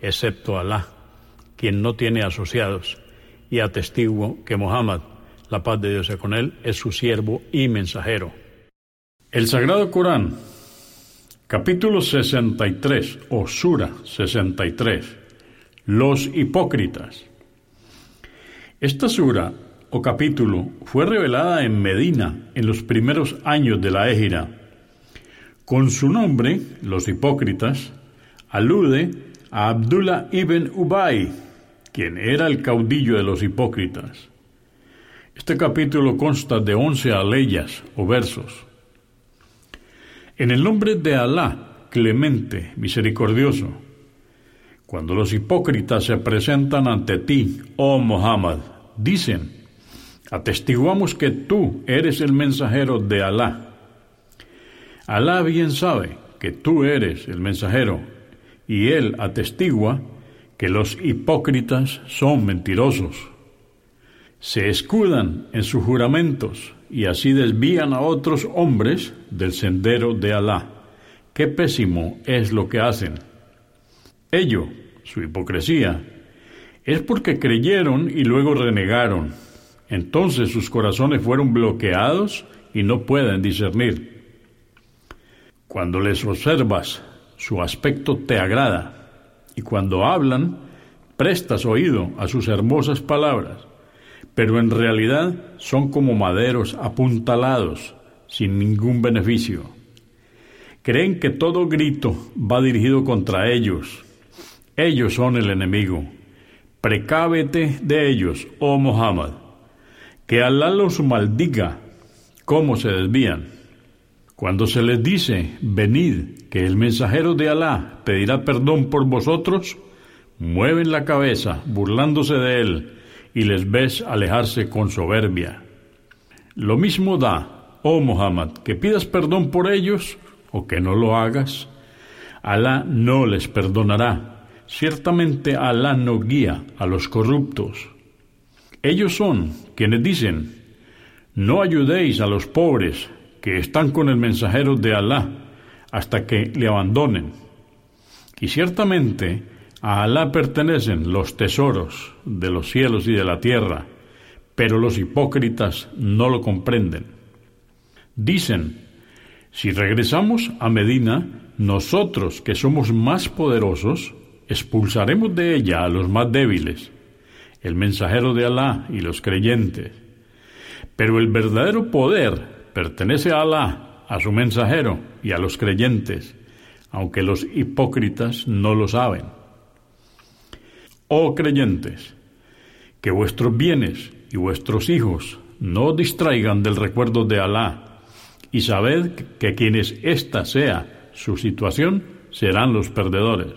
excepto Alá, quien no tiene asociados, y atestiguo que Muhammad, la paz de Dios sea con él, es su siervo y mensajero. El Sagrado Corán, capítulo 63 o Sura 63, los hipócritas. Esta sura o capítulo fue revelada en Medina en los primeros años de la Égira. Con su nombre, los hipócritas, alude a Abdullah ibn Ubay, quien era el caudillo de los hipócritas. Este capítulo consta de once aleyas o versos. En el nombre de Alá, clemente, misericordioso, cuando los hipócritas se presentan ante ti, oh Muhammad, dicen, atestiguamos que tú eres el mensajero de Alá. Alá bien sabe que tú eres el mensajero y él atestigua que los hipócritas son mentirosos. Se escudan en sus juramentos y así desvían a otros hombres del sendero de Alá. Qué pésimo es lo que hacen. Ello, su hipocresía, es porque creyeron y luego renegaron. Entonces sus corazones fueron bloqueados y no pueden discernir. Cuando les observas su aspecto te agrada, y cuando hablan, prestas oído a sus hermosas palabras, pero en realidad son como maderos apuntalados, sin ningún beneficio. Creen que todo grito va dirigido contra ellos. Ellos son el enemigo. Precábete de ellos, oh Muhammad. Que Alá los maldiga, cómo se desvían. Cuando se les dice, venid, que el mensajero de Alá pedirá perdón por vosotros, mueven la cabeza, burlándose de él, y les ves alejarse con soberbia. Lo mismo da, oh Muhammad, que pidas perdón por ellos o que no lo hagas. Alá no les perdonará. Ciertamente Alá no guía a los corruptos. Ellos son quienes dicen, no ayudéis a los pobres, que están con el mensajero de Alá hasta que le abandonen. Y ciertamente a Alá pertenecen los tesoros de los cielos y de la tierra, pero los hipócritas no lo comprenden. Dicen, si regresamos a Medina, nosotros que somos más poderosos, expulsaremos de ella a los más débiles, el mensajero de Alá y los creyentes. Pero el verdadero poder pertenece a Alá, a su mensajero y a los creyentes, aunque los hipócritas no lo saben. Oh creyentes, que vuestros bienes y vuestros hijos no distraigan del recuerdo de Alá, y sabed que quienes ésta sea su situación serán los perdedores.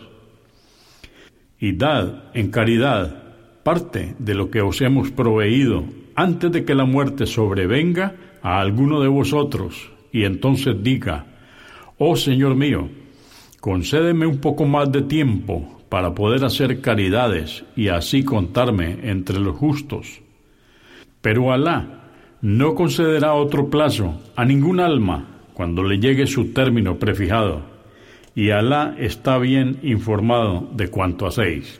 Y dad en caridad parte de lo que os hemos proveído antes de que la muerte sobrevenga a alguno de vosotros y entonces diga, oh Señor mío, concédeme un poco más de tiempo para poder hacer caridades y así contarme entre los justos. Pero Alá no concederá otro plazo a ningún alma cuando le llegue su término prefijado, y Alá está bien informado de cuanto hacéis.